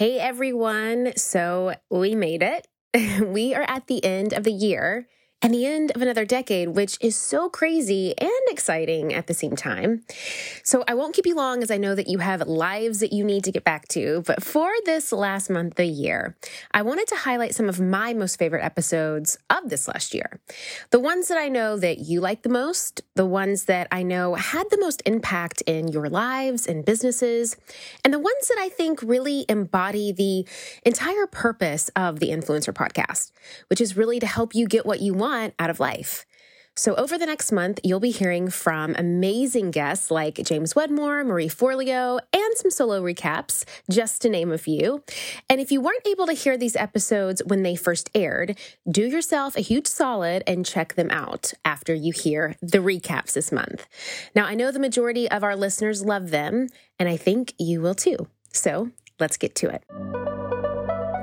Hey everyone. So we made it. we are at the end of the year and the end of another decade, which is so crazy and exciting at the same time. So I won't keep you long as I know that you have lives that you need to get back to. But for this last month of the year, I wanted to highlight some of my most favorite episodes of this last year. The ones that I know that you like the most, the ones that I know had the most impact in your lives and businesses, and the ones that I think really embody the entire purpose of the Influencer Podcast, which is really to help you get what you want want out of life. So, over the next month, you'll be hearing from amazing guests like James Wedmore, Marie Forleo, and some solo recaps, just to name a few. And if you weren't able to hear these episodes when they first aired, do yourself a huge solid and check them out after you hear the recaps this month. Now, I know the majority of our listeners love them, and I think you will too. So, let's get to it.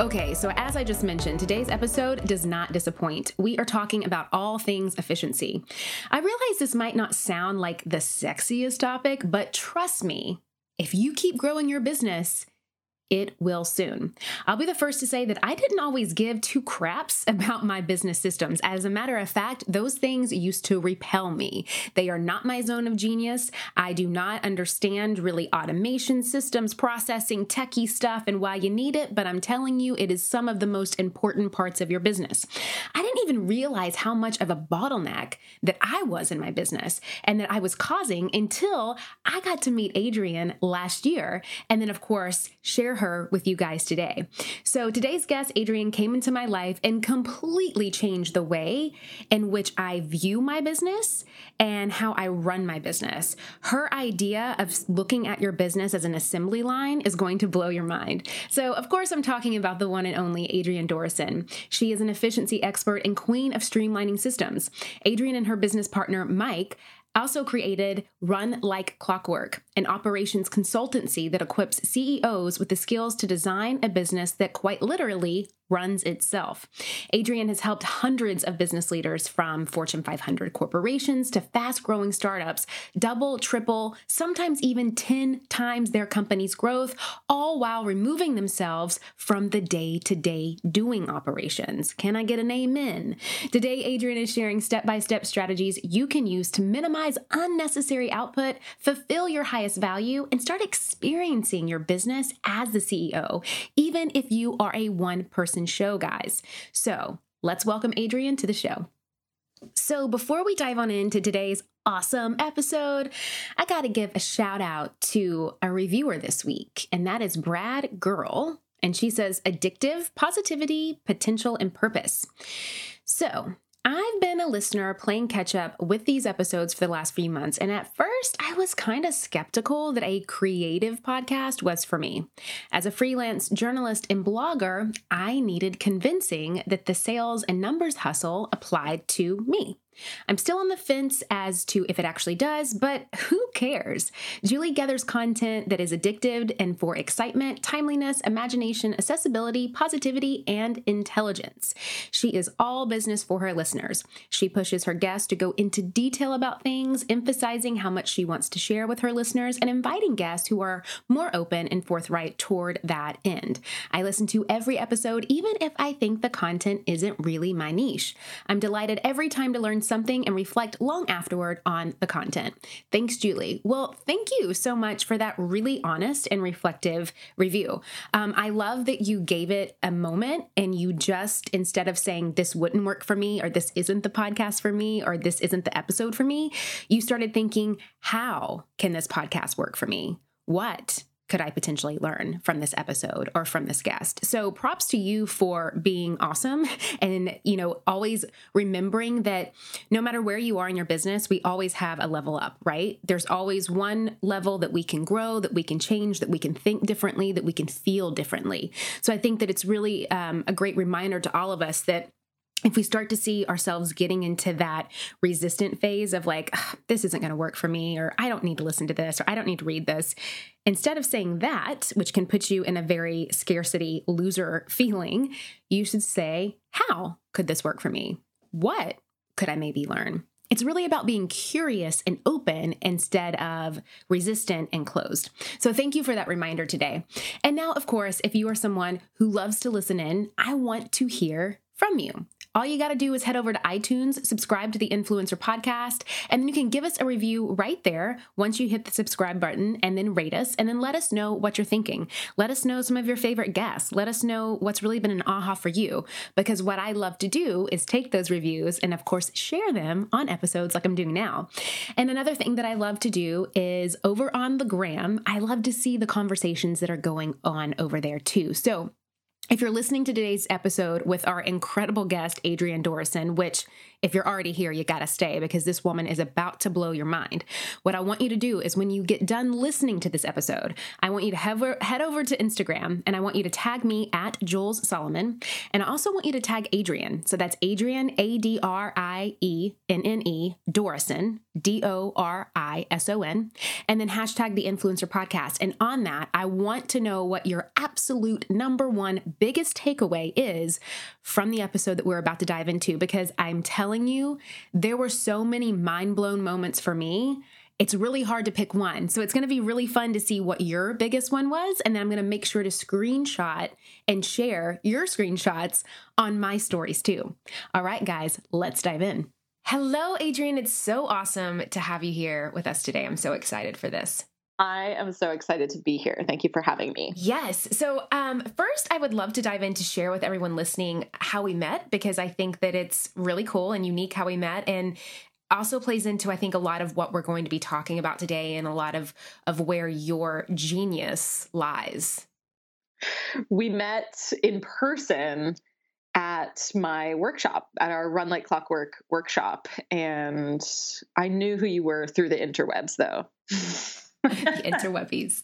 Okay, so as I just mentioned, today's episode does not disappoint. We are talking about all things efficiency. I realize this might not sound like the sexiest topic, but trust me, if you keep growing your business, it will soon. I'll be the first to say that I didn't always give two craps about my business systems. As a matter of fact, those things used to repel me. They are not my zone of genius. I do not understand really automation systems, processing, techie stuff, and why you need it, but I'm telling you, it is some of the most important parts of your business. I didn't even realize how much of a bottleneck that I was in my business and that I was causing until I got to meet Adrienne last year. And then, of course, share her with you guys today. So, today's guest, Adrienne, came into my life and completely changed the way in which I view my business and how I run my business. Her idea of looking at your business as an assembly line is going to blow your mind. So, of course, I'm talking about the one and only Adrienne Dorison. She is an efficiency expert and queen of streamlining systems. Adrienne and her business partner, Mike, also created Run Like Clockwork, an operations consultancy that equips CEOs with the skills to design a business that quite literally runs itself. Adrienne has helped hundreds of business leaders from Fortune 500 corporations to fast growing startups double, triple, sometimes even 10 times their company's growth, all while removing themselves from the day to day doing operations. Can I get an amen? Today, Adrienne is sharing step by step strategies you can use to minimize unnecessary output, fulfill your highest value, and start experiencing your business as the CEO, even if you are a one person show, guys. So let's welcome Adrienne to the show. So, before we dive on into today's awesome episode, I got to give a shout out to a reviewer this week, and that is Brad Girl. And she says, addictive, positivity, potential, and purpose. So, I've been a listener playing catch up with these episodes for the last few months, and at first I was kind of skeptical that a creative podcast was for me. As a freelance journalist and blogger, I needed convincing that the sales and numbers hustle applied to me. I'm still on the fence as to if it actually does, but who cares? Julie gathers content that is addictive and for excitement, timeliness, imagination, accessibility, positivity, and intelligence. She is all business for her listeners. She pushes her guests to go into detail about things, emphasizing how much she wants to share with her listeners and inviting guests who are more open and forthright toward that end. I listen to every episode, even if I think the content isn't really my niche. I'm delighted every time to learn something and reflect long afterward on the content. Thanks, Julie. Well, thank you so much for that really honest and reflective review. Um, I love that you gave it a moment and you just, instead of saying this wouldn't work for me, or this isn't the podcast for me, or this isn't the episode for me, you started thinking, how can this podcast work for me? What could I potentially learn from this episode or from this guest? So props to you for being awesome and, you know, always remembering that no matter where you are in your business, we always have a level up, right? There's always one level that we can grow, that we can change, that we can think differently, that we can feel differently. So I think that it's really um, a great reminder to all of us that if we start to see ourselves getting into that resistant phase of like, this isn't going to work for me, or I don't need to listen to this, or I don't need to read this, instead of saying that, which can put you in a very scarcity loser feeling, you should say, how could this work for me? What could I maybe learn? It's really about being curious and open instead of resistant and closed. So, thank you for that reminder today. And now, of course, if you are someone who loves to listen in, I want to hear from you. All you got to do is head over to iTunes, subscribe to the Influencer Podcast, and then you can give us a review right there once you hit the subscribe button and then rate us and then let us know what you're thinking. Let us know some of your favorite guests. Let us know what's really been an aha for you. Because what I love to do is take those reviews and, of course, share them on episodes like I'm doing now. And another thing that I love to do is over on the gram, I love to see the conversations that are going on over there too. So if you're listening to today's episode with our incredible guest, Adrienne Dorison, which if you're already here, you gotta stay because this woman is about to blow your mind. What I want you to do is when you get done listening to this episode, I want you to head over to Instagram and I want you to tag me at Jules Solomon. And I also want you to tag Adrienne. So that's Adrienne, A D R I E N N E, Dorison, D O R I S O N, and then hashtag the influencer podcast. And on that, I want to know what your absolute number one biggest takeaway is from the episode that we're about to dive into because I'm telling telling you, there were so many mind blown moments for me. It's really hard to pick one. So it's going to be really fun to see what your biggest one was. And then I'm going to make sure to screenshot and share your screenshots on my stories too. All right, guys, let's dive in. Hello, Adrienne. It's so awesome to have you here with us today. I'm so excited for this. I am so excited to be here. Thank you for having me. Yes. So, um, first, I would love to dive in to share with everyone listening how we met because I think that it's really cool and unique how we met. And also plays into i think a lot of what we're going to be talking about today and a lot of of where your genius lies we met in person at my workshop at our run like clockwork workshop and i knew who you were through the interwebs though the interwebbies.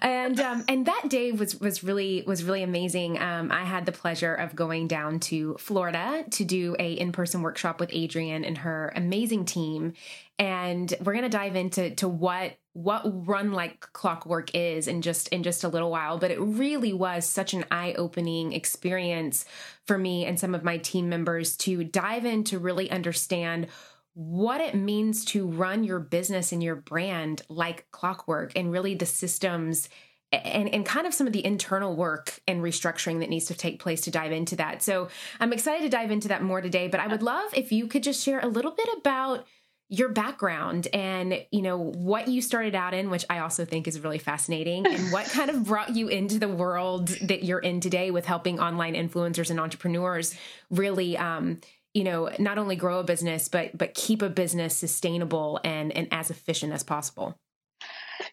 And um, and that day was was really was really amazing. Um, I had the pleasure of going down to Florida to do a in person workshop with Adrienne and her amazing team, and we're gonna dive into to what what run like clockwork is in just in just a little while but it really was such an eye-opening experience for me and some of my team members to dive in to really understand what it means to run your business and your brand like clockwork and really the systems and, and kind of some of the internal work and restructuring that needs to take place to dive into that. So I'm excited to dive into that more today, but I would love if you could just share a little bit about your background and you know what you started out in which i also think is really fascinating and what kind of brought you into the world that you're in today with helping online influencers and entrepreneurs really um, you know not only grow a business but but keep a business sustainable and and as efficient as possible.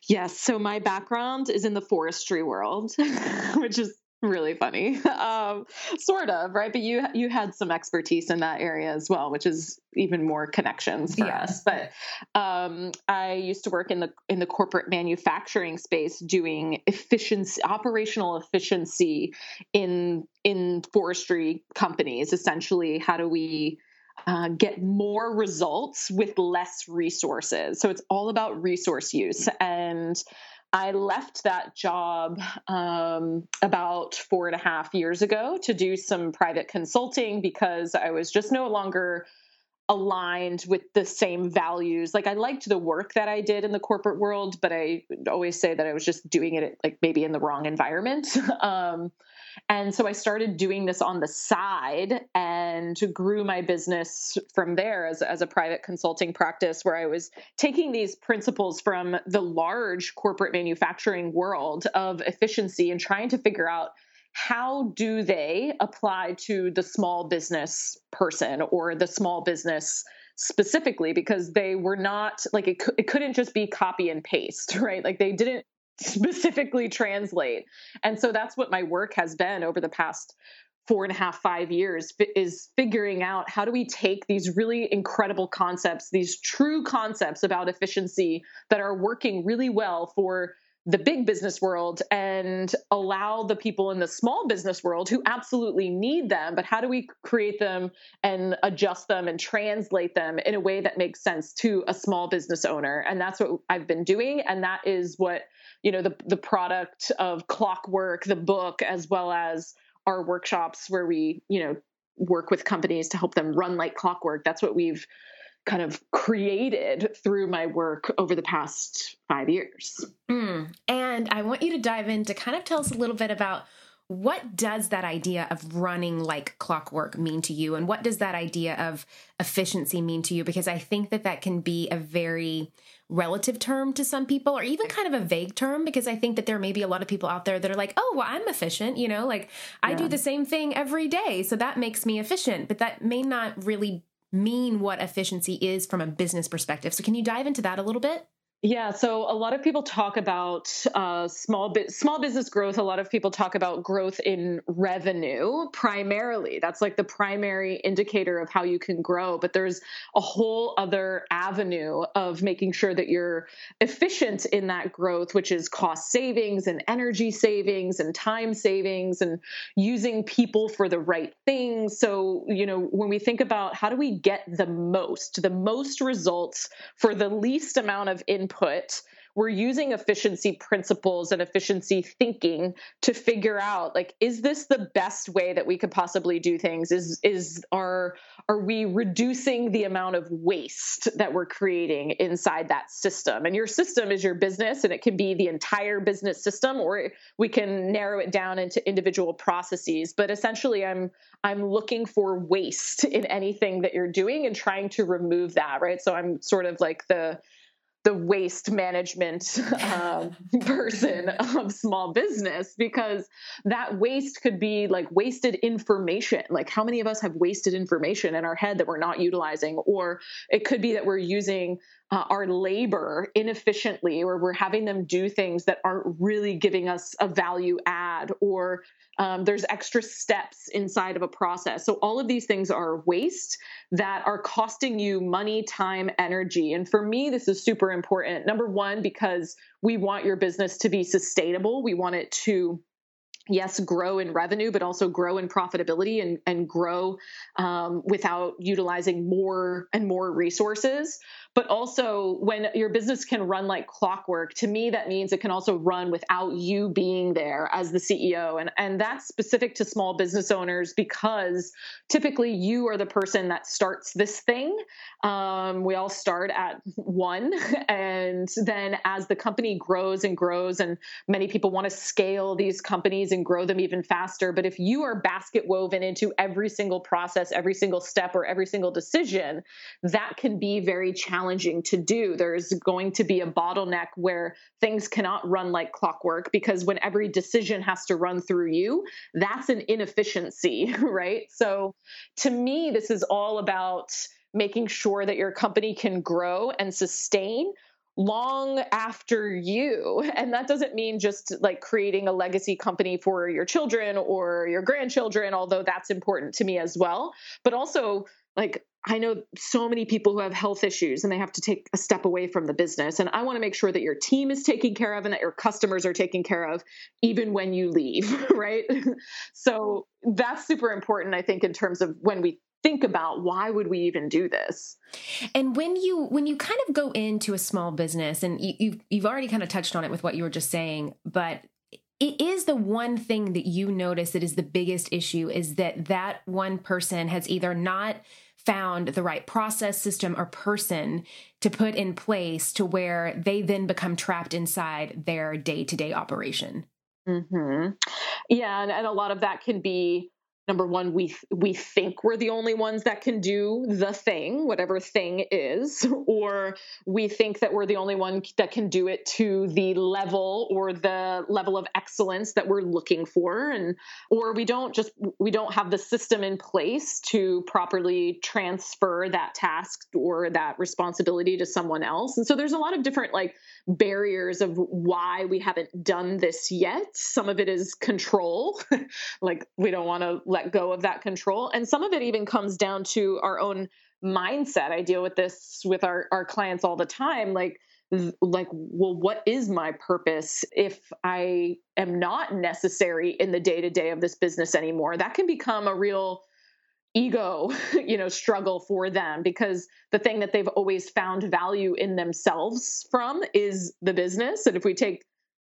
Yes. So my background is in the forestry world which is really funny um, sort of right but you you had some expertise in that area as well which is even more connections for yeah. us but um, i used to work in the in the corporate manufacturing space doing efficiency operational efficiency in in forestry companies essentially how do we uh, get more results with less resources. So it's all about resource use. And I left that job um, about four and a half years ago to do some private consulting because I was just no longer aligned with the same values. Like I liked the work that I did in the corporate world, but I always say that I was just doing it like maybe in the wrong environment. um, and so I started doing this on the side and grew my business from there as, as a private consulting practice where I was taking these principles from the large corporate manufacturing world of efficiency and trying to figure out how do they apply to the small business person or the small business specifically because they were not like it, it couldn't just be copy and paste right? Like they didn't specifically translate. And so that's what my work has been over the past four and a half, five years is figuring out how do we take these really incredible concepts, these true concepts about efficiency that are working really well for the big business world and allow the people in the small business world who absolutely need them but how do we create them and adjust them and translate them in a way that makes sense to a small business owner and that's what I've been doing and that is what you know the the product of clockwork the book as well as our workshops where we you know work with companies to help them run like clockwork that's what we've kind of created through my work over the past five years. Mm. And I want you to dive in to kind of tell us a little bit about what does that idea of running like clockwork mean to you and what does that idea of efficiency mean to you because i think that that can be a very relative term to some people or even kind of a vague term because i think that there may be a lot of people out there that are like oh well i'm efficient you know like i yeah. do the same thing every day so that makes me efficient but that may not really mean what efficiency is from a business perspective. So, can you dive into that a little bit? Yeah, so a lot of people talk about uh, small small business growth. A lot of people talk about growth in revenue primarily. That's like the primary indicator of how you can grow. But there's a whole other avenue of making sure that you're efficient in that growth, which is cost savings and energy savings and time savings and using people for the right things. So you know when we think about how do we get the most, the most results for the least amount of input input we're using efficiency principles and efficiency thinking to figure out like is this the best way that we could possibly do things? Is is are are we reducing the amount of waste that we're creating inside that system? And your system is your business and it can be the entire business system or we can narrow it down into individual processes. But essentially i'm i'm looking for waste in anything that you're doing and trying to remove that right? So i'm sort of like the the waste management um, person of small business because that waste could be like wasted information. Like, how many of us have wasted information in our head that we're not utilizing? Or it could be that we're using uh, our labor inefficiently, or we're having them do things that aren't really giving us a value add, or um, there's extra steps inside of a process. So, all of these things are waste that are costing you money, time, energy. And for me, this is super important. Number one, because we want your business to be sustainable, we want it to yes grow in revenue but also grow in profitability and, and grow um, without utilizing more and more resources but also when your business can run like clockwork to me that means it can also run without you being there as the ceo and and that's specific to small business owners because typically you are the person that starts this thing. Um, we all start at one and then as the company grows and grows and many people want to scale these companies and grow them even faster. But if you are basket woven into every single process every single step or every single decision that can be very challenging challenging to do. There's going to be a bottleneck where things cannot run like clockwork because when every decision has to run through you, that's an inefficiency, right? So to me, this is all about making sure that your company can grow and sustain long after you. And that doesn't mean just like creating a legacy company for your children or your grandchildren, although that's important to me as well, but also like I know so many people who have health issues and they have to take a step away from the business. And I want to make sure that your team is taken care of and that your customers are taken care of even when you leave, right? so that's super important, I think, in terms of when we think about why would we even do this and when you when you kind of go into a small business and you, you've, you've already kind of touched on it with what you were just saying but it is the one thing that you notice that is the biggest issue is that that one person has either not found the right process, system, or person to put in place to where they then become trapped inside their day to day operation. Mm-hmm. Yeah, and, and a lot of that can be number one we we think we're the only ones that can do the thing whatever thing is or we think that we're the only one that can do it to the level or the level of excellence that we're looking for. And or we don't just we don't have the system in place to properly transfer that task or that responsibility to someone else. And so there's a lot of different like barriers of why we haven't done this yet. Some of it is control. Like we don't want to let go of that control. And some of it even comes down to our own mindset. I deal with this with our, our clients all the time. Like like well what is my purpose if i am not necessary in the day to day of this business anymore that can become a real ego you know struggle for them because the thing that they've always found value in themselves from is the business and if we take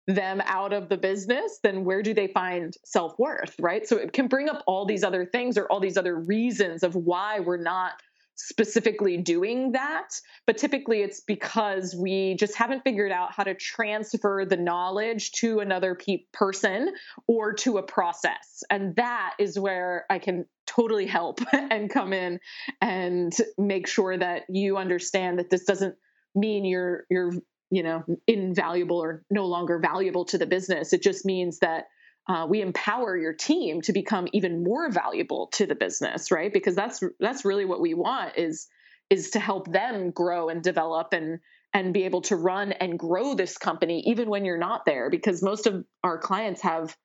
them out of the business then where do they find self-worth right? So it can bring up all these other things or all these other reasons of why we're not specifically doing that. But typically it's because we just haven't figured out how to transfer the knowledge to another pe- person or to a process. And that is where i can totally help and come in and make sure that you understand that this doesn't mean you're you're you know invaluable or no longer valuable to the business. It just means that uh, we empower your team to become even more valuable to the business right? Because that's that's really what we want is is to help them grow and develop and and be able to run and grow this company even when you're not there because most of our clients have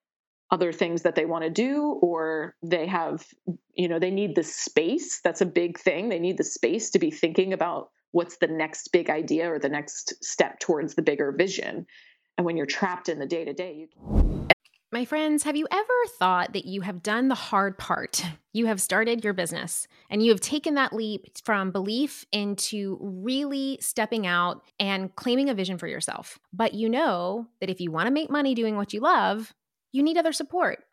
other things that they want to do or they have you know they need the space. That's a big thing. They need the space to be thinking about what's the next big idea or the next step towards the bigger vision and when you're trapped in the day to day you my friends, have you ever thought that you have done the hard part? You have started your business and you have taken that leap from belief into really stepping out and claiming a vision for yourself. But you know that if you want to make money doing what you love, you need other support.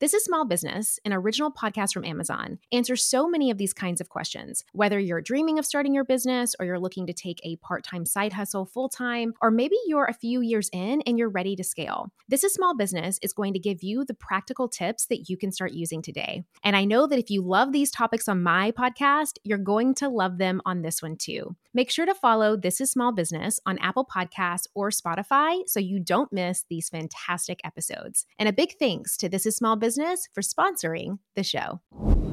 This is Small Business, an original podcast from Amazon, answers so many of these kinds of questions. Whether you're dreaming of starting your business or you're looking to take a part time side hustle full time, or maybe you're a few years in and you're ready to scale. This is Small Business is going to give you the practical tips that you can start using today. And I know that if you love these topics on my podcast, you're going to love them on this one too. Make sure to follow This is Small Business on Apple Podcasts or Spotify so you don't miss these fantastic episodes. And a big thanks to This is Small Business for sponsoring the show.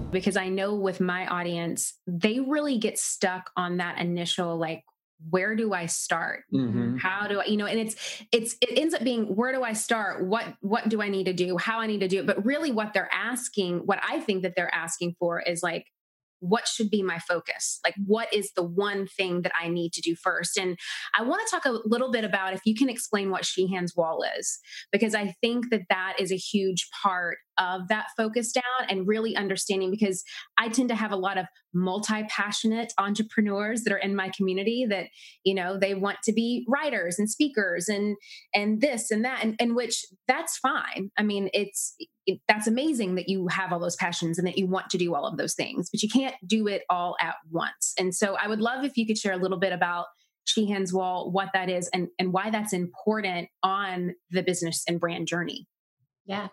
Because I know with my audience, they really get stuck on that initial like, where do i start mm-hmm. how do i you know and it's it's it ends up being where do i start what what do i need to do how i need to do it but really what they're asking what i think that they're asking for is like what should be my focus? Like, what is the one thing that I need to do first? And I want to talk a little bit about if you can explain what Sheahan's Wall is, because I think that that is a huge part of that focus down and really understanding because I tend to have a lot of multi-passionate entrepreneurs that are in my community that you know they want to be writers and speakers and and this and that and, and which that's fine. I mean it's it, that's amazing that you have all those passions and that you want to do all of those things but you can't do it all at once. And so i would love if you could share a little bit about sheahan's wall what that is and and why that's important on the business and brand journey. Yeah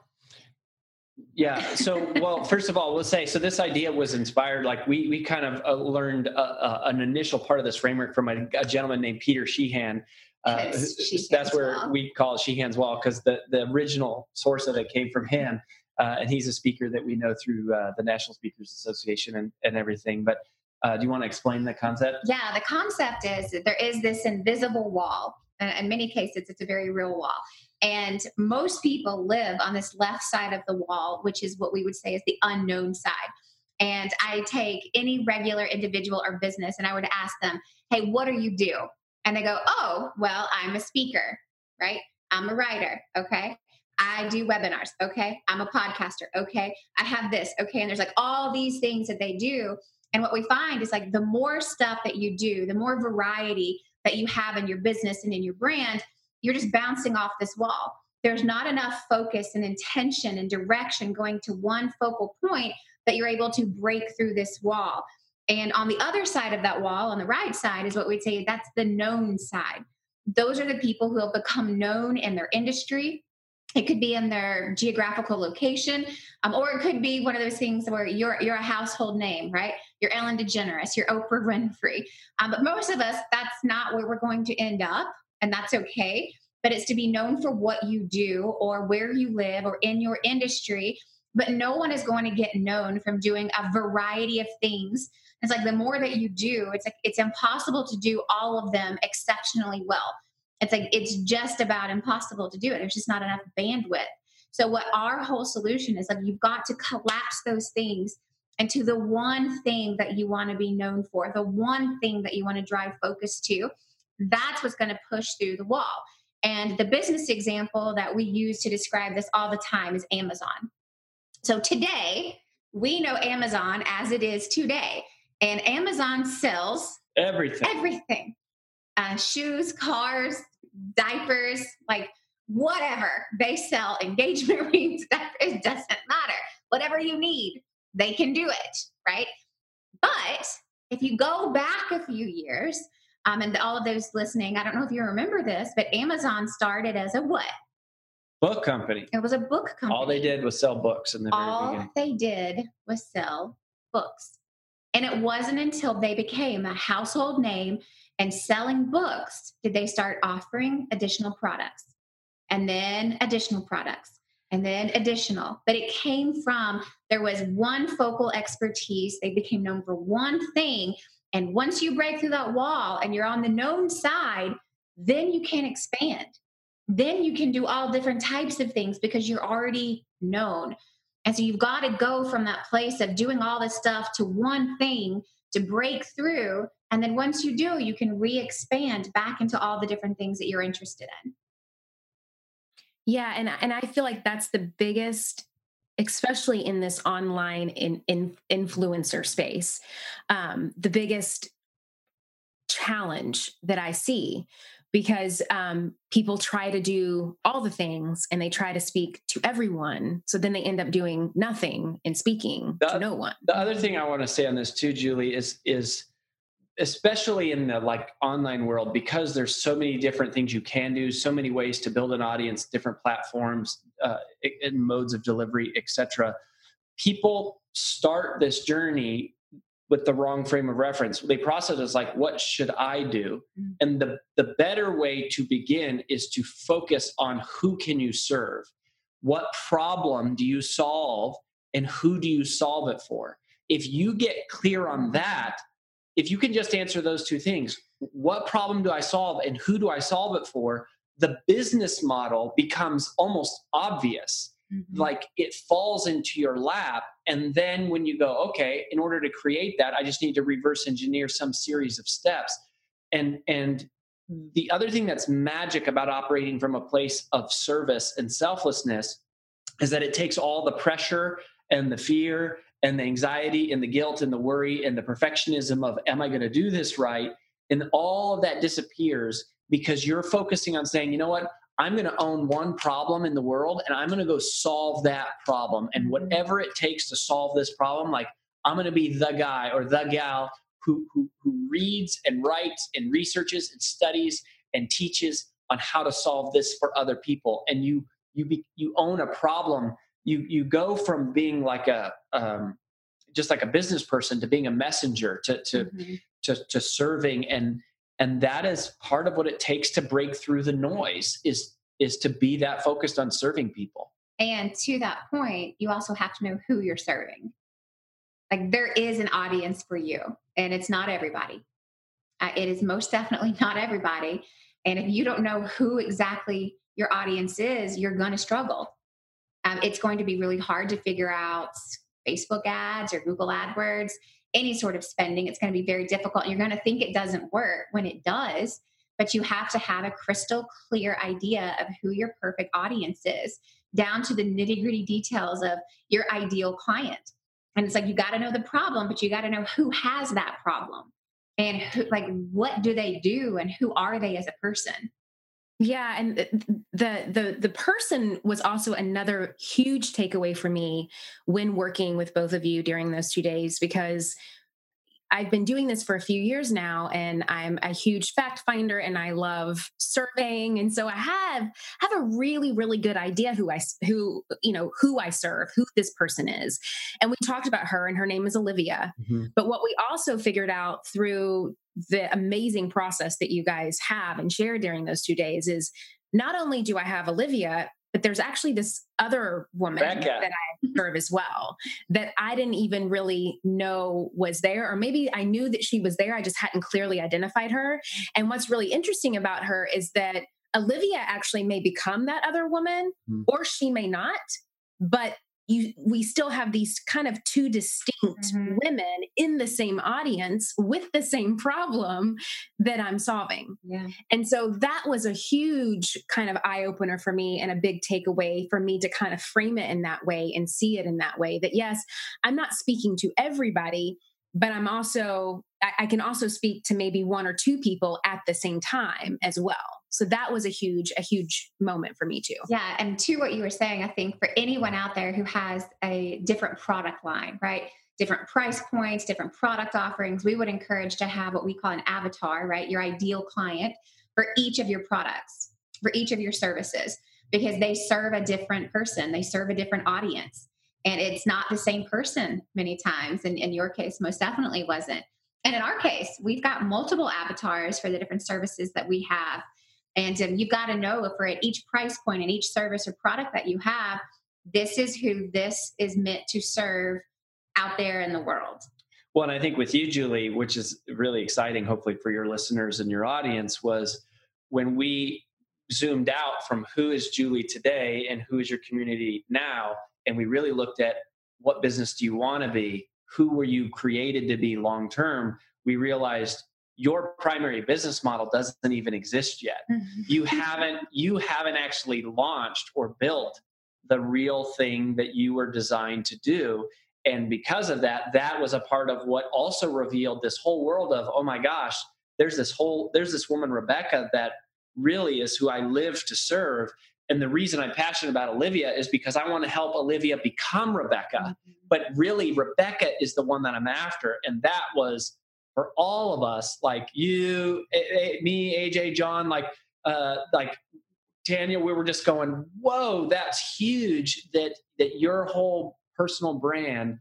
yeah. So, well, first of all, let's say so. This idea was inspired. Like we we kind of uh, learned uh, uh, an initial part of this framework from a, a gentleman named Peter Sheahan. Uh, yes, that's where wall. we call it Sheahan's Wall because the the original source of it came from him, uh, and he's a speaker that we know through uh, the National Speakers Association and and everything. But do you want to explain the concept? Yeah, the concept is that there is this invisible wall. And in many cases, it's a very real wall and most people live on this left side of the wall, which is what we would say is the unknown side. And I take any regular individual or business and I would ask them, hey, what do you do? And they go, oh, well, I'm a speaker, right? I'm a writer, okay? I do webinars, okay? I'm a podcaster, okay? I have this, okay? And there's like all these things that they do. And what we find is like the more stuff that you do, the more variety that you have in your business and in your brand, you're just bouncing off this wall. There's not enough focus and intention and direction going to one focal point that you're able to break through this wall. And on the other side of that wall, on the right side, is what we'd say that's the known side. Those are the people who have become known in their industry. It could be in their geographical location, um, or it could be one of those things where you're you're a household name, right? You're Ellen DeGeneres, you're Oprah Winfrey. Um, but most of us, that's not where we're going to end up and that's okay. But it's to be known for what you do or where you live or in your industry but no one is going to get known from doing a variety of things. It's like the more that you do, it's like it's impossible to do all of them exceptionally well. It's like it's just about impossible to do it. There's just not enough bandwidth. So what our whole solution is like you've got to collapse those things into the one thing that you want to be known for, the one thing that you want to drive focus to. That's what's going to push through the wall. And the business example that we use to describe this all the time is Amazon. So today, we know Amazon as it is today. And Amazon sells everything. Everything. Uh, shoes, cars, diapers, like whatever. They sell engagement rings. It doesn't matter. Whatever you need, they can do it, right? But if you go back a few years, um, and all of those listening, I don't know if you remember this, but Amazon started as a what? Book company. It was a book company. All they did was sell books in the all they did was sell books. And it wasn't until they became a household name and selling books did they start offering additional products and then additional products and then additional. But it came from there was one focal expertise. They became known for one thing and once you break through that wall and you're on the known side, then you can expand. Then you can do all different types of things because you're already known. And so you've got to go from that place of doing all this stuff to one thing to break through. And then once you do, you can re expand back into all the different things that you're interested in. Yeah. And, and I feel like that's the biggest especially in this online in, in influencer space, um, the biggest challenge that I see because um, people try to do all the things and they try to speak to everyone. So then they end up doing nothing and speaking the, to no one. The other thing I want to say on this too, Julie, is is especially in the like online world because there's so many different things you can do so many ways to build an audience different platforms uh, and modes of delivery etc people start this journey with the wrong frame of reference. They process as like what should i do? Mm-hmm. and the the better way to begin is to focus on who can you serve? What problem do you solve and who do you solve it for? If you get clear on that if you can just answer those two things what problem do I solve and who do I solve it for? The business model becomes almost obvious. Mm-hmm. Like it falls into your lap. And then when you go, okay, in order to create that, I just need to reverse engineer some series of steps. And, and the other thing that's magic about operating from a place of service and selflessness is that it takes all the pressure and the fear and the anxiety and the guilt and the worry and the perfectionism of am i going to do this right? And all of that disappears because you're focusing on saying you know what? I'm going to own one problem in the world and i'm going to go solve that problem. And mm-hmm. whatever it takes to solve this problem like i'm going to be the guy or the gal who, who, who reads and writes and researches and studies and teaches on how to solve this for other people. And you you be, you own a problem you you go from being like a um, just like a business person to being a messenger to to, mm-hmm. to to serving and and that is part of what it takes to break through the noise is is to be that focused on serving people. And to that point you also have to know who you're serving. Like there is an audience for you and it's not everybody. Uh, it is most definitely not everybody and if you don't know who exactly your audience is you're going to struggle um, it's going to be really hard to figure out Facebook ads or Google AdWords, any sort of spending. It's going to be very difficult. You're going to think it doesn't work when it does, but you have to have a crystal clear idea of who your perfect audience is, down to the nitty gritty details of your ideal client. And it's like you got to know the problem, but you got to know who has that problem and who, like what do they do and who are they as a person. Yeah, and the the the person was also another huge takeaway for me when working with both of you during those 2 days because I've been doing this for a few years now and I'm a huge fact finder and I love surveying and so I have have a really really good idea who I who you know who I serve, who this person is. And we talked about her and her name is Olivia. Mm-hmm. But what we also figured out through the amazing process that you guys have and share during those 2 days is not only do I have Olivia, but there's actually this other woman Becca. that I serve as well that I didn't even really know was there, or maybe I knew that she was there. I just hadn't clearly identified her. And what's really interesting about her is that Olivia actually may become that other woman, mm. or she may not. But you we still have these kind of two distinct mm-hmm. women in the same audience with the same problem that I'm solving. Yeah. And so that was a huge kind of eye opener for me and a big takeaway for me to kind of frame it in that way and see it in that way that yes, I'm not speaking to everybody, but I'm also I, I can also speak to maybe one or two people at the same time as well. So that was a huge a huge moment for me too. Yeah and to what you were saying i think for anyone out there who has a different product line right? Different price points different product offerings we would encourage to have what we call an avatar right? Your ideal client for each of your products for each of your services because they serve a different person they serve a different audience. And it's not the same person many times. And in your case most definitely wasn't and in our case we've got multiple avatars for the different services that we have and um, you've got to know if we're at each price point and each service or product that you have, this is who this is meant to serve out there in the world. Well, and I think with you, Julie, which is really exciting, hopefully for your listeners and your audience, was when we zoomed out from who is Julie today and who is your community now, and we really looked at what business do you want to be, who were you created to be long term, we realized your primary business model doesn't even exist yet. Mm-hmm. you haven't you haven't actually launched or built the real thing that you were designed to do. And because of that that was a part of what also revealed this whole world of oh my gosh there's this whole there's this woman rebecca that really is who i live to serve and the reason i'm passionate about olivia is because i want to help olivia become rebecca mm-hmm. but really rebecca is the one that i'm after and that was for all of us, like you, me, AJ, John, like, uh, like Tanya, we were just going, whoa, that's huge that, that your whole personal brand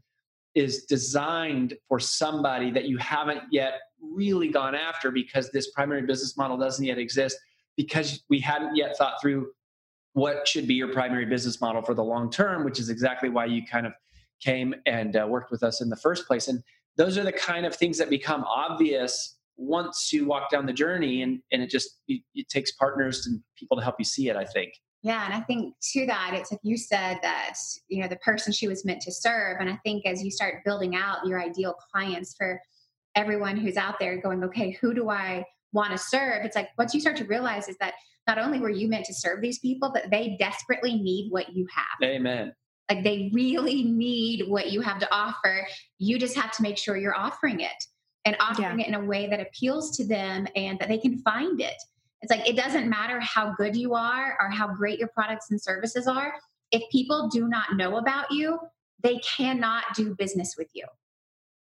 is designed for somebody that you haven't yet really gone after because this primary business model doesn't yet exist because we hadn't yet thought through what should be your primary business model for the long term, which is exactly why you kind of came and uh, worked with us in the first place. And those are the kind of things that become obvious once you walk down the journey and, and it just it, it takes partners and people to help you see it i think. Yeah and i think to that it's like you said that you know the person she was meant to serve. And i think as you start building out your ideal clients for everyone who's out there going okay who do i want to serve? It's like once you start to realize is that not only were you meant to serve these people but they desperately need what you have amen like they really need what you have to offer. You just have to make sure you're offering it and offering yeah. it in a way that appeals to them and that they can find it. It's like it doesn't matter how good you are or how great your products and services are. If people do not know about you, they cannot do business with you.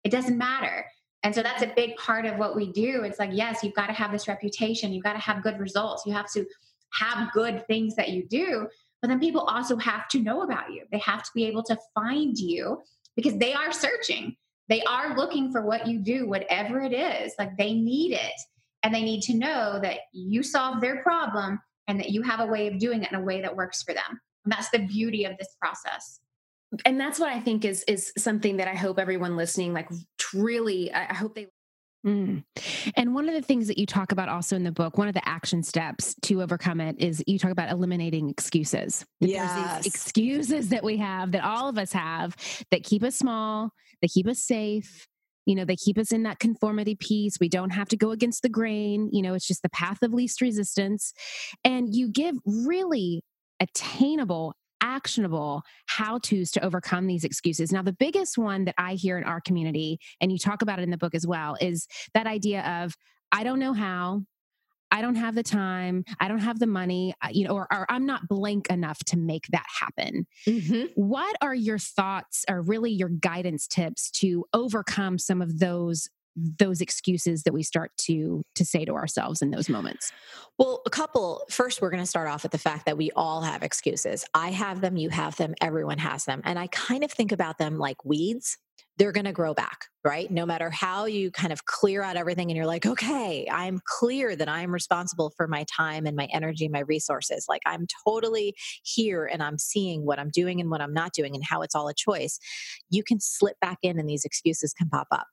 It doesn't matter. And so that's a big part of what we do. It's like, yes, you've got to have this reputation, you've got to have good results, you have to have good things that you do. But then people also have to know about you. They have to be able to find you because they are searching. They are looking for what you do, whatever it is. Like they need it. And they need to know that you solve their problem and that you have a way of doing it in a way that works for them. And that's the beauty of this process and that's what i think is is something that i hope everyone listening like really i hope they Mm. And one of the things that you talk about also in the book, one of the action steps to overcome it is you talk about eliminating excuses. Yes. excuses that we have, that all of us have, that keep us small, that keep us safe. You know, they keep us in that conformity piece. We don't have to go against the grain. You know, it's just the path of least resistance. And you give really attainable actionable how to's to overcome these excuses. Now, the biggest one that I hear in our community, and you talk about it in the book as well, is that idea of, I don't know how. I don't have the time. I don't have the money, you know, or, or I'm not blank enough to make that happen. Mm-hmm. What are your thoughts, or really your guidance tips to overcome some of those those excuses that we start to to say to ourselves in those moments? Well a couple first we're going to start off with the fact that we all have excuses. I have them you have them everyone has them and i kind of think about them like weeds they're going to grow back, right? No matter how you kind of clear out everything and you're like, okay, I'm clear that I'm responsible for my time and my energy and my resources. Like I'm totally here and I'm seeing what I'm doing and what I'm not doing and how it's all a choice. You can slip back in and these excuses can pop up.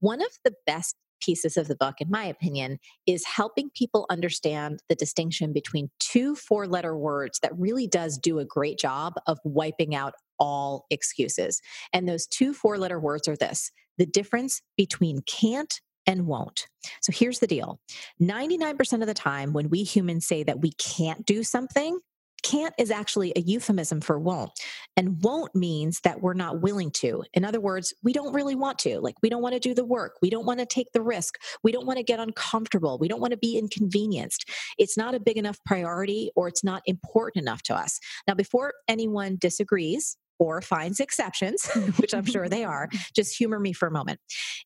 One of the best pieces of the book, in my opinion, is helping people understand the distinction between two four letter words that really does do a great job of wiping out all excuses. And those two four letter words are this the difference between can't and won't. So here's the deal 99% of the time, when we humans say that we can't do something, can't is actually a euphemism for won't. And won't means that we're not willing to. In other words, we don't really want to. Like, we don't want to do the work. We don't want to take the risk. We don't want to get uncomfortable. We don't want to be inconvenienced. It's not a big enough priority or it's not important enough to us. Now, before anyone disagrees, or finds exceptions, which I'm sure they are, just humor me for a moment.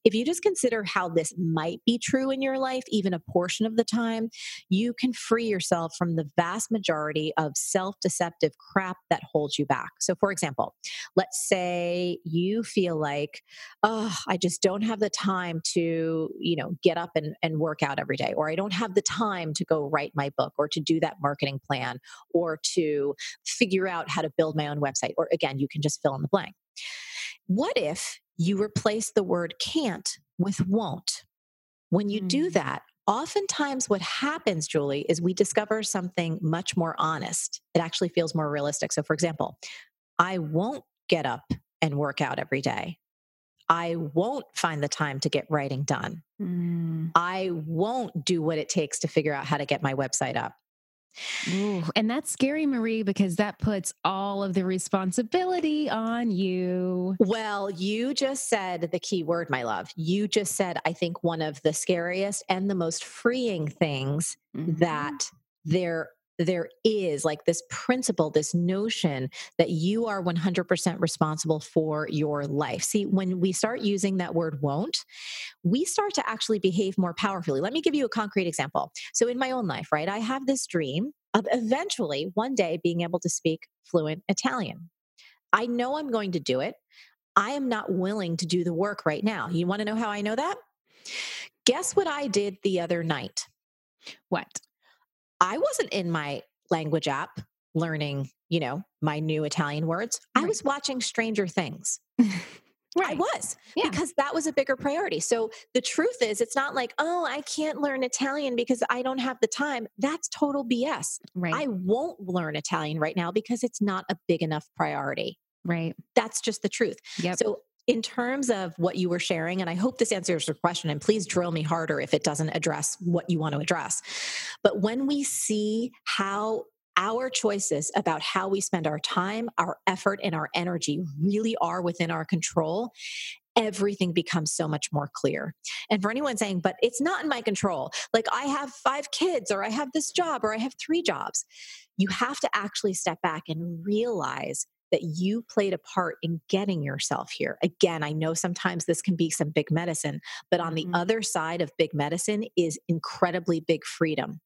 If you just consider how this might be true in your life, even a portion of the time, you can free yourself from the vast majority of self deceptive crap that holds you back. So, for example, let's say you feel like, oh, I just don't have the time to, you know, get up and, and work out every day, or I don't have the time to go write my book, or to do that marketing plan, or to figure out how to build my own website, or again, you can just fill in the blank. What if you replace the word can't with won't? When you mm. do that, oftentimes what happens, Julie, is we discover something much more honest. It actually feels more realistic. So, for example, I won't get up and work out every day. I won't find the time to get writing done. Mm. I won't do what it takes to figure out how to get my website up. Ooh, and that's scary, Marie, because that puts all of the responsibility on you. Well, you just said the key word, my love. You just said, I think, one of the scariest and the most freeing things mm-hmm. that there there is like this principle, this notion that you are 100% responsible for your life. See, when we start using that word won't, we start to actually behave more powerfully. Let me give you a concrete example. So, in my own life, right, I have this dream of eventually one day being able to speak fluent Italian. I know I'm going to do it. I am not willing to do the work right now. You want to know how I know that? Guess what I did the other night? What? I wasn't in my language app learning, you know, my new Italian words. Right. I was watching Stranger Things. Right. I was yeah. because that was a bigger priority. So the truth is, it's not like, oh, I can't learn Italian because I don't have the time. That's total BS. Right. I won't learn Italian right now because it's not a big enough priority. Right. That's just the truth. Yep. So in terms of what you were sharing, and I hope this answers your question, and please drill me harder if it doesn't address what you want to address. But when we see how our choices about how we spend our time, our effort, and our energy really are within our control, everything becomes so much more clear. And for anyone saying, but it's not in my control, like I have five kids, or I have this job, or I have three jobs, you have to actually step back and realize that you played a part in getting yourself here. Again, I know sometimes this can be some big medicine, but on mm-hmm. the other side of big medicine is incredibly big freedom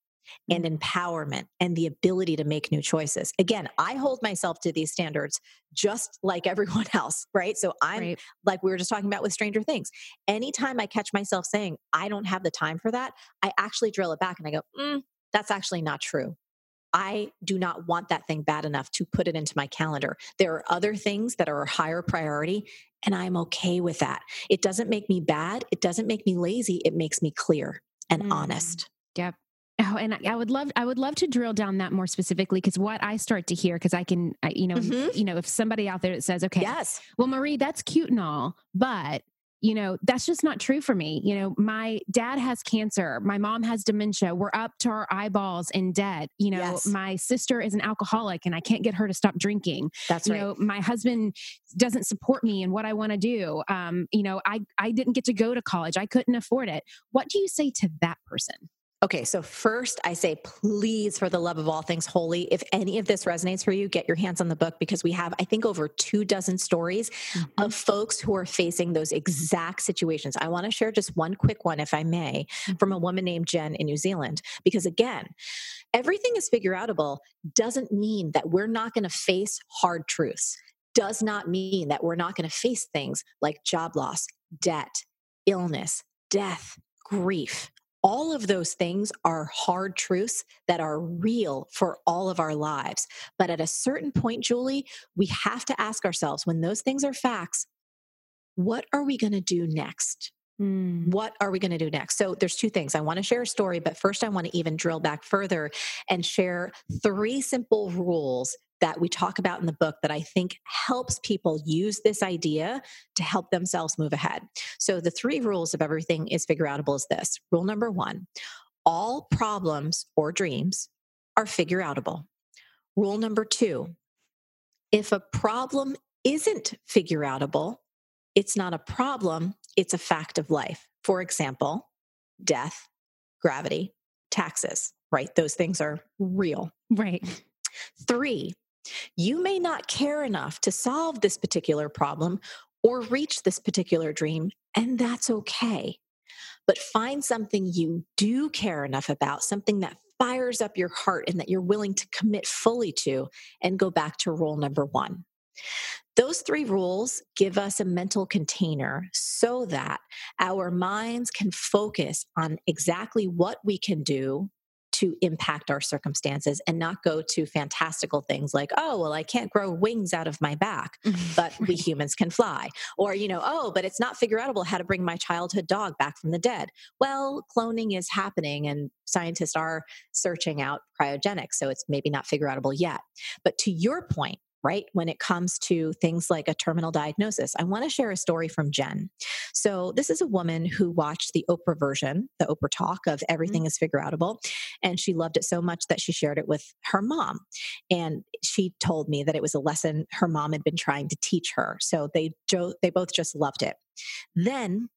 and mm-hmm. empowerment and the ability to make new choices. Again, I hold myself to these standards just like everyone else, right? So I'm right. like we were just talking about with Stranger Things. Anytime I catch myself saying, I don't have the time for that, I actually drill it back and I go, mm, that's actually not true. I do not want that thing bad enough to put it into my calendar. There are other things that are a higher priority, and I'm okay with that. It doesn't make me bad. It doesn't make me lazy. It makes me clear and mm. honest. Yep. Oh, and I would love, I would love to drill down that more specifically because what I start to hear, because I can, I, you know, mm-hmm. you know, if somebody out there that says, okay, yes, well, Marie, that's cute and all, but you know, that's just not true for me. You know, my dad has cancer. My mom has dementia. We're up to our eyeballs in debt. You know, yes. my sister is an alcoholic and I can't get her to stop drinking. That's you right. know, my husband doesn't support me and what I want to do. Um, you know, I, I didn't get to go to college. I couldn't afford it. What do you say to that person? Okay, so first I say, please, for the love of all things holy, if any of this resonates for you, get your hands on the book because we have, I think, over two dozen stories mm-hmm. of folks who are facing those exact situations. I want to share just one quick one, if I may, mm-hmm. from a woman named Jen in New Zealand. Because again, everything is figure outable doesn't mean that we're not going to face hard truths does not mean that we're not going to face things like job loss, debt, illness, death, grief. All of those things are hard truths that are real for all of our lives. But at a certain point, Julie, we have to ask ourselves when those things are facts, what are we going to do next? Mm. What are we going to do next? So there's two things. I want to share a story, but first I want to even drill back further and share three simple rules that we talk about in the book that I think helps people use this idea to help themselves move ahead. So the three rules of everything is figure outable is this. Rule number 1, all problems or dreams are figure outable. Rule number 2, if a problem isn't figure outable, it's not a problem, it's a fact of life. For example, death, gravity, taxes, right? Those things are real. Right. Three, you may not care enough to solve this particular problem or reach this particular dream, and that's okay. But find something you do care enough about, something that fires up your heart and that you're willing to commit fully to, and go back to rule number one. Those three rules give us a mental container so that our minds can focus on exactly what we can do to impact our circumstances and not go to fantastical things like, oh, well, I can't grow wings out of my back, but we humans can fly. Or, you know, oh, but it's not figure outable how to bring my childhood dog back from the dead. Well, cloning is happening and scientists are searching out cryogenics, so it's maybe not figure outable yet. But to your point, right? When it comes to things like a terminal diagnosis. I want to share a story from Jen. So, this is a woman who watched the Oprah version, the Oprah talk of mm-hmm. Everything mm-hmm. is Figure Outable, and she loved it so much that she shared it with her mom. And she told me that it was a lesson her mom had been trying to teach her. So, they, jo- they both just loved it. Then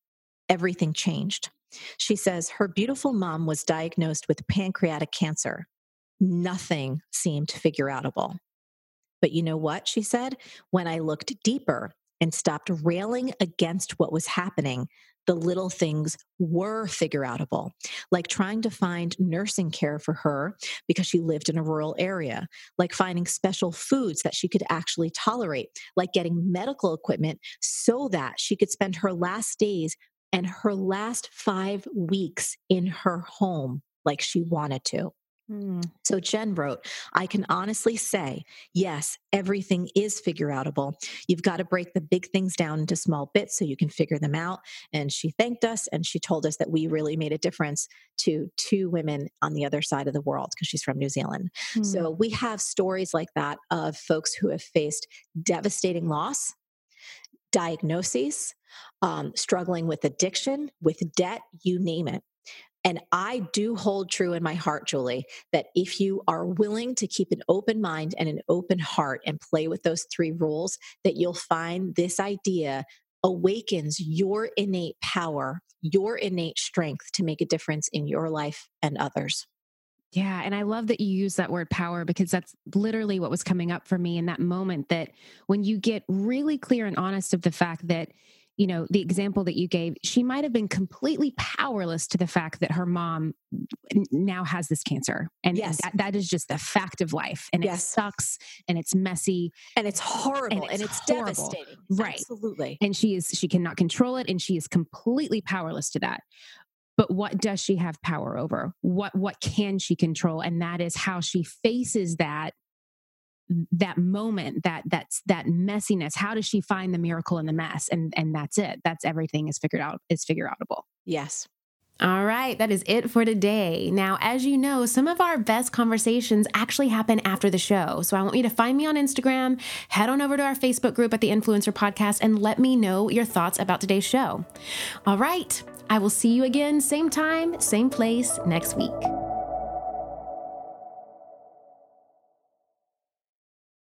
everything changed. She says her beautiful mom was diagnosed with pancreatic cancer. Nothing seemed figure outable. But you know what? She said, when I looked deeper and stopped railing against what was happening, the little things were figure outable, like trying to find nursing care for her because she lived in a rural area, like finding special foods that she could actually tolerate, like getting medical equipment so that she could spend her last days and her last five weeks in her home like she wanted to. Hmm. So Jen wrote, I can honestly say, yes, everything is figure outable. You've got to break the big things down into small bits so you can figure them out. And she thanked us and she told us that we really made a difference to two women on the other side of the world because she's from New Zealand. Hmm. So we have stories like that of folks who have faced devastating loss, diagnoses, um, struggling with addiction, with debt, you name it. And I do hold true in my heart, Julie, that if you are willing to keep an open mind and an open heart and play with those three rules, that you'll find this idea awakens your innate power, your innate strength to make a difference in your life and others. Yeah. And I love that you use that word power because that's literally what was coming up for me in that moment that when you get really clear and honest of the fact that you know the example that you gave she might have been completely powerless to the fact that her mom now has this cancer and, yes. that, that is just the fact of life and yes. it sucks and it's messy and it's horrible and it's, and it's devastating right. absolutely. And she is she cannot control it and she is completely powerless to that. But what does she have power over? What what can she control? And that is how she faces that that moment that that's that messiness how does she find the miracle in the mess and and that's it that's everything is figured out is figure outable yes all right, that is it for today. Now, as you know, some of our best conversations actually happen after the show. So I want you to find me on Instagram, head on over to our Facebook group at the Influencer Podcast, and let me know your thoughts about today's show. All right, I will see you again, same time, same place next week.